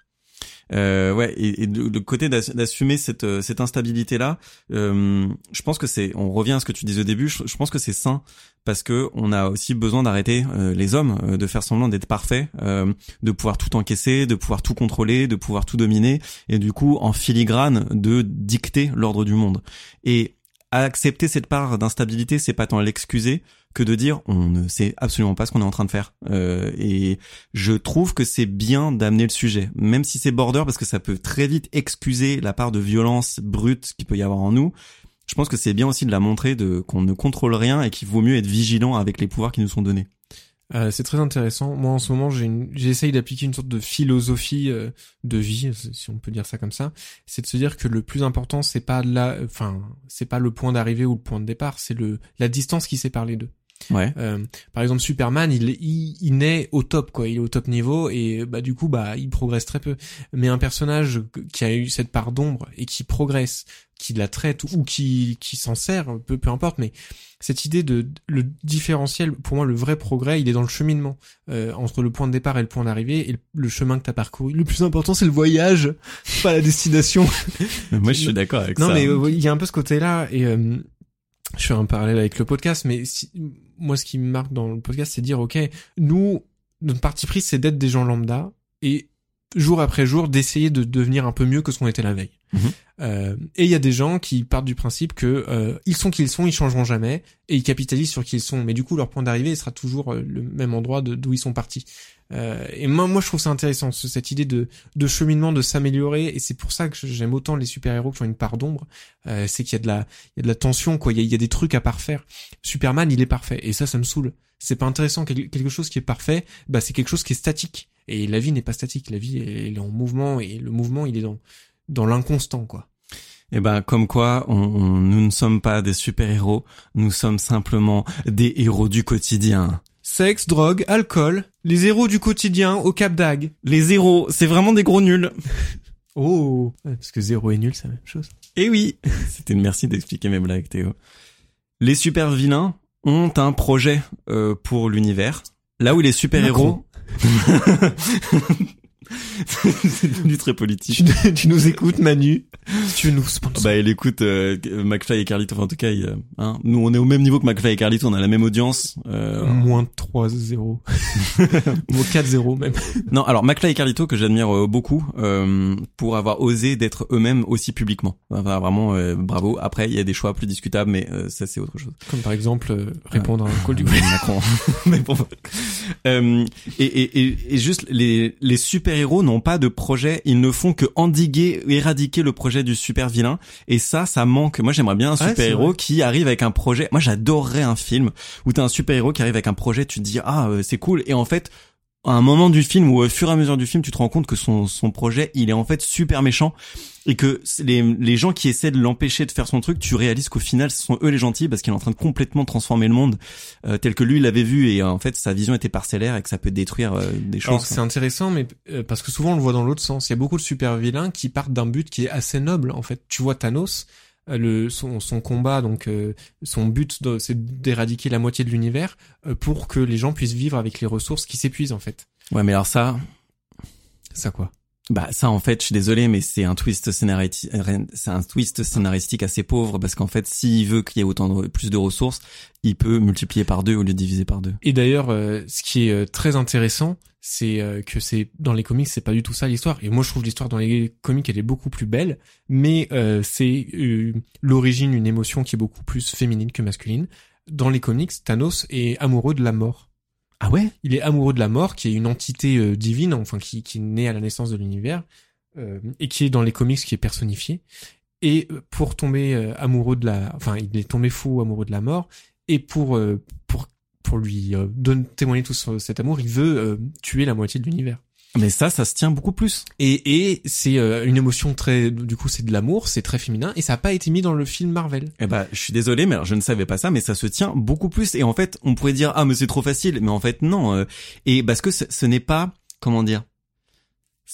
Euh, ouais, et, et le, le côté d'ass- d'assumer cette, euh, cette instabilité là, euh, je pense que c'est, on revient à ce que tu disais au début, je, je pense que c'est sain parce que on a aussi besoin d'arrêter euh, les hommes euh, de faire semblant d'être parfaits, euh, de pouvoir tout encaisser, de pouvoir tout contrôler, de pouvoir tout dominer et du coup en filigrane de dicter l'ordre du monde. Et accepter cette part d'instabilité, c'est pas tant l'excuser que de dire on ne sait absolument pas ce qu'on est en train de faire. Euh, et je trouve que c'est bien d'amener le sujet, même si c'est border, parce que ça peut très vite excuser la part de violence brute qu'il peut y avoir en nous. Je pense que c'est bien aussi de la montrer de qu'on ne contrôle rien et qu'il vaut mieux être vigilant avec les pouvoirs qui nous sont donnés. Euh, c'est très intéressant. Moi, en ce moment, j'essaye d'appliquer une sorte de philosophie euh, de vie, si on peut dire ça comme ça. C'est de se dire que le plus important, c'est pas là, enfin, c'est pas le point d'arrivée ou le point de départ, c'est le la distance qui sépare les deux. Ouais. Euh, par exemple, Superman, il, il, il naît au top, quoi. Il est au top niveau et bah du coup, bah il progresse très peu. Mais un personnage qui a eu cette part d'ombre et qui progresse, qui la traite ou qui qui s'en sert, peu peu importe. Mais cette idée de le différentiel, pour moi, le vrai progrès, il est dans le cheminement euh, entre le point de départ et le point d'arrivée et le, le chemin que t'as parcouru. Le plus important, c'est le voyage, pas la destination. Moi, je suis d'accord avec Non, ça. mais euh, il y a un peu ce côté-là, et euh, je fais un parallèle avec le podcast, mais si- moi, ce qui me marque dans le podcast, c'est de dire, ok, nous, notre parti pris, c'est d'être des gens lambda, et jour après jour d'essayer de devenir un peu mieux que ce qu'on était la veille. Mhm. Euh, et il y a des gens qui partent du principe que euh, ils sont qui ils sont, ils changeront jamais et ils capitalisent sur qui ils sont. Mais du coup, leur point d'arrivée sera toujours euh, le même endroit de- d'où ils sont partis. Euh, et moi, moi, je trouve ça intéressant ce- cette idée de, de cheminement, de s'améliorer. Et c'est pour ça que j'aime autant les super héros qui ont une part d'ombre. Euh, c'est qu'il y a de la, il y a de la tension, quoi. Il y a, des trucs à parfaire. Superman, il est parfait. Et ça, ça me saoule. C'est pas intéressant. Quel- Quelque chose qui est parfait, bah c'est quelque chose qui est statique. Et la vie n'est pas statique. La vie, elle est en mouvement et le mouvement, il est dans dans l'inconstant, quoi. Eh ben, comme quoi, on, on- nous ne sommes pas des super-héros, nous sommes simplement des héros du quotidien. Sexe, drogue, alcool, les héros du quotidien au Cap d'Agde. Les héros, c'est vraiment des gros nuls. Oh, parce que zéro est nul, c'est la même chose. Eh oui, c'était une merci d'expliquer mes blagues, Théo. Les super vilains ont un projet euh, pour l'univers. Là où les super héros, c'est devenu très politique. Tu, tu nous écoutes, Manu Tu nous sponsor. Bah, il écoute euh, McFly et Carlito. Enfin, en tout cas, il, euh, hein, nous, on est au même niveau que McFly et Carlito. On a la même audience. Euh, Moins 3-0. Moins 4-0 même. Non, alors McFly et Carlito que j'admire euh, beaucoup euh, pour avoir osé d'être eux-mêmes aussi publiquement. Enfin, vraiment euh, bravo. Après, il y a des choix plus discutables, mais euh, ça c'est autre chose. Comme par exemple, euh, répondre à un call du Macron. mais bon. Euh, et, et, et, et juste les, les super héros n'ont pas de projet. Ils ne font que endiguer, éradiquer le projet du super vilain. Et ça, ça manque. Moi, j'aimerais bien un Ouais, super c'est héros vrai. qui arrive avec un projet. Moi, j'adorerais un film où t'as un super héros qui arrive avec un projet. Tu te dis ah euh, c'est cool. Et en fait à un moment du film ou au fur et à mesure du film, tu te rends compte que son, son projet, il est en fait super méchant et que les, les gens qui essaient de l'empêcher de faire son truc, tu réalises qu'au final, ce sont eux les gentils parce qu'il est en train de complètement transformer le monde euh, tel que lui il l'avait vu et euh, en fait sa vision était parcellaire et que ça peut détruire euh, des choses. c'est intéressant, mais euh, parce que souvent on le voit dans l'autre sens. Il y a beaucoup de super vilains qui partent d'un but qui est assez noble. En fait, tu vois Thanos, le son, son combat, donc euh, son but c'est d'éradiquer la moitié de l'univers euh, pour que les gens puissent vivre avec les ressources qui s'épuisent en fait. Ouais, mais alors ça, Ça quoi? bah ça en fait, je suis désolé, mais c'est un twist scénaristique, c'est un twist scénaristique assez pauvre parce qu'en fait, s'il veut qu'il y ait autant de, plus de ressources, il peut multiplier par deux au lieu de diviser par deux. Et d'ailleurs, euh, ce qui est euh, très intéressant, c'est euh, que c'est dans les comics, c'est pas du tout ça l'histoire. Et moi, je trouve l'histoire dans les comics, elle est beaucoup plus belle, mais euh, c'est euh, l'origine d'une émotion qui est beaucoup plus féminine que masculine. Dans les comics, Thanos est amoureux de la mort. Ah ouais? Il est amoureux de la mort, qui est une entité euh, divine, enfin qui, qui naît à la naissance de l'univers, euh, et qui est dans les comics qui est personnifié. Et pour tomber amoureux de la, enfin il est tombé fou amoureux de la mort, et pour euh, pour pour lui euh, donner témoigner tout ce- cet amour, il veut euh, tuer la moitié de l'univers. Mais ça, ça se tient beaucoup plus. Et, et c'est euh, une émotion très, du coup c'est de l'amour, c'est très féminin, et ça n'a pas été mis dans le film Marvel. Eh ben, je suis désolé, mais alors, je ne savais pas ça, mais ça se tient beaucoup plus. Et en fait, on pourrait dire ah mais c'est trop facile, mais en fait non. euh, et parce que ce, ce n'est pas comment dire,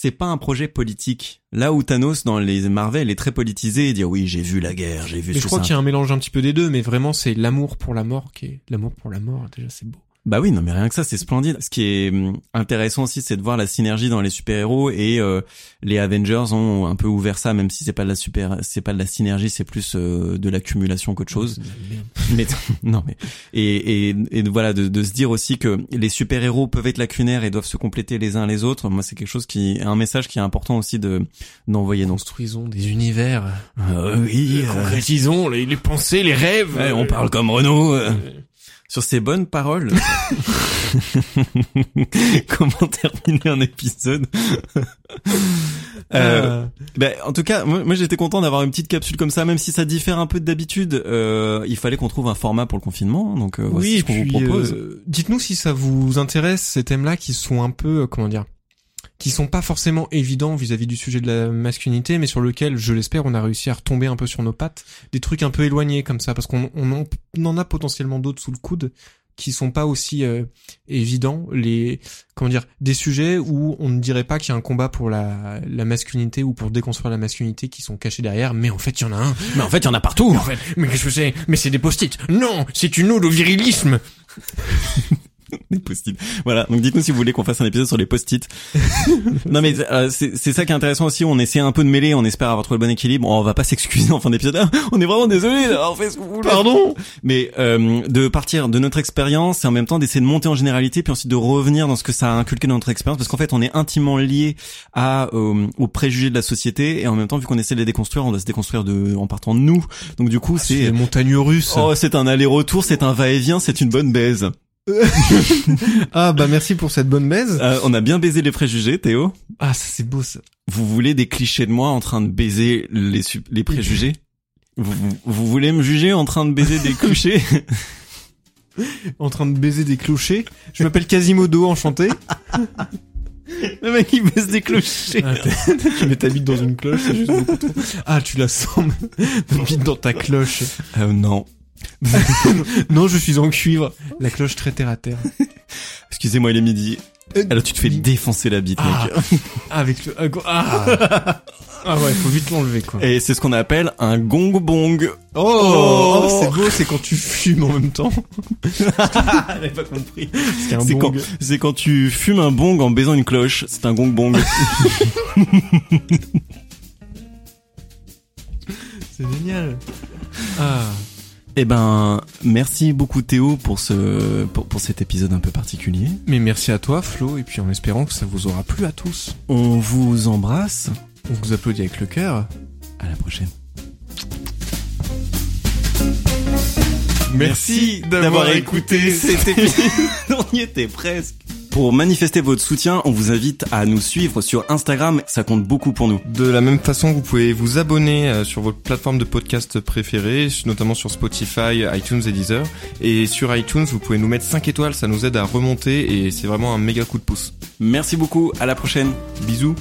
c'est pas un projet politique. Là où Thanos dans les Marvel est très politisé, et dire oui j'ai vu la guerre, j'ai vu Mais tout je crois qu'il y a un mélange un petit peu des deux, mais vraiment c'est l'amour pour la mort qui est l'amour pour la mort. Déjà c'est beau. Bah oui, non mais rien que ça, c'est splendide. Ce qui est hum, intéressant aussi, c'est de voir la synergie dans les super-héros et euh, les Avengers ont un peu ouvert ça, même si c'est pas de la super, c'est pas de la synergie, c'est plus euh, de l'accumulation qu'autre chose. mais non mais et et, et voilà de, de se dire aussi que les super héros peuvent être lacunaires et doivent se compléter les uns les autres moi c'est quelque chose qui un message qui est important aussi de d'envoyer donc Construisons des univers. Euh, oui euh, Concrétisons les, les pensées, les rêves. ouais, on parle comme Renault euh. Sur ces bonnes paroles comment terminer un épisode euh, Ben, en tout cas, moi, moi, j'étais content d'avoir une petite capsule comme ça, même si ça diffère un peu d'habitude. Euh, il fallait qu'on trouve un format pour le confinement, hein, donc euh, voici oui, ce qu'on vous propose. euh, dites-nous si ça vous intéresse ces thèmes-là qui sont un peu, euh, comment dire, qui sont pas forcément évidents vis-à-vis du sujet de la masculinité, mais sur lequel, je l'espère, on a réussi à retomber un peu sur nos pattes, des trucs un peu éloignés comme ça, parce qu'on on en, on en a potentiellement d'autres sous le coude qui sont pas aussi euh, évidents, les comment dire, des sujets où on ne dirait pas qu'il y a un combat pour la, la masculinité ou pour déconstruire la masculinité qui sont cachés derrière, mais en fait il y en a un. Mais en fait, il y en a partout. En fait, mais qu'est-ce que c'est? Mais c'est des post-it. Non, c'est une ode au virilisme. des post-it. Voilà. Donc dites-nous si vous voulez qu'on fasse un épisode sur les post-it. non mais euh, c'est ça qui est intéressant aussi. On essaie un peu de mêler. On espère avoir trouvé le bon équilibre. on va pas s'excuser en fin d'épisode. Ah, on est vraiment désolé d'avoir fait ce que vous voulez. Pardon. Mais euh, de partir de notre expérience et en même temps d'essayer de monter en généralité puis ensuite de revenir dans ce que ça a inculqué dans notre expérience parce qu'en fait on est intimement lié à euh, aux préjugés de la société et en même temps vu qu'on essaie de les déconstruire on doit se déconstruire de en partant de nous. Donc du coup C'est c'est montagnes russes. oh c'est un aller-retour, c'est un va-et-vient, c'est une bonne baise. Ah bah merci pour cette bonne baise. Euh, on a bien baisé les préjugés, Théo. Ah ça c'est beau ça. Vous voulez des clichés de moi en train de baiser les, les préjugés? Vous, vous, vous voulez me juger en train de baiser des clichés? En train de baiser des clochers. Je m'appelle Quasimodo, enchanté. Le mec il baise des clochers. Ah, tu mets ta bite dans une cloche, c'est juste beaucoup trop. Ah tu la sens, ta bite dans ta cloche. Euh, non. Non, je suis en cuivre. La cloche très terre à terre. Excusez-moi, il est midi. Alors tu te fais défoncer la bite, Ah. mec. Avec le... ah, Ah, ah ouais, faut vite l'enlever quoi. Et c'est ce qu'on appelle un gong bong. Oh, Oh. c'est beau, c'est quand tu fumes en même temps. J'avais pas compris. C'est quand, quand tu fumes un bong en baisant une cloche. C'est un gong bong. C'est génial. Ah. Eh ben, merci beaucoup Théo pour ce pour, pour cet épisode un peu particulier. Mais merci à toi Flo, et puis en espérant que ça vous aura plu à tous. On vous embrasse. On vous applaudit avec le cœur. À la prochaine. Merci d'avoir écouté cet épisode. On y était presque. Pour manifester votre soutien, on vous invite à nous suivre sur Instagram, ça compte beaucoup pour nous. De la même façon, vous pouvez vous abonner euh, sur votre plateforme de podcast préférée, notamment sur Spotify, iTunes et Deezer. Et sur iTunes, vous pouvez nous mettre 5 étoiles, ça nous aide à remonter et c'est vraiment un méga coup de pouce. Merci beaucoup, à la prochaine. Bisous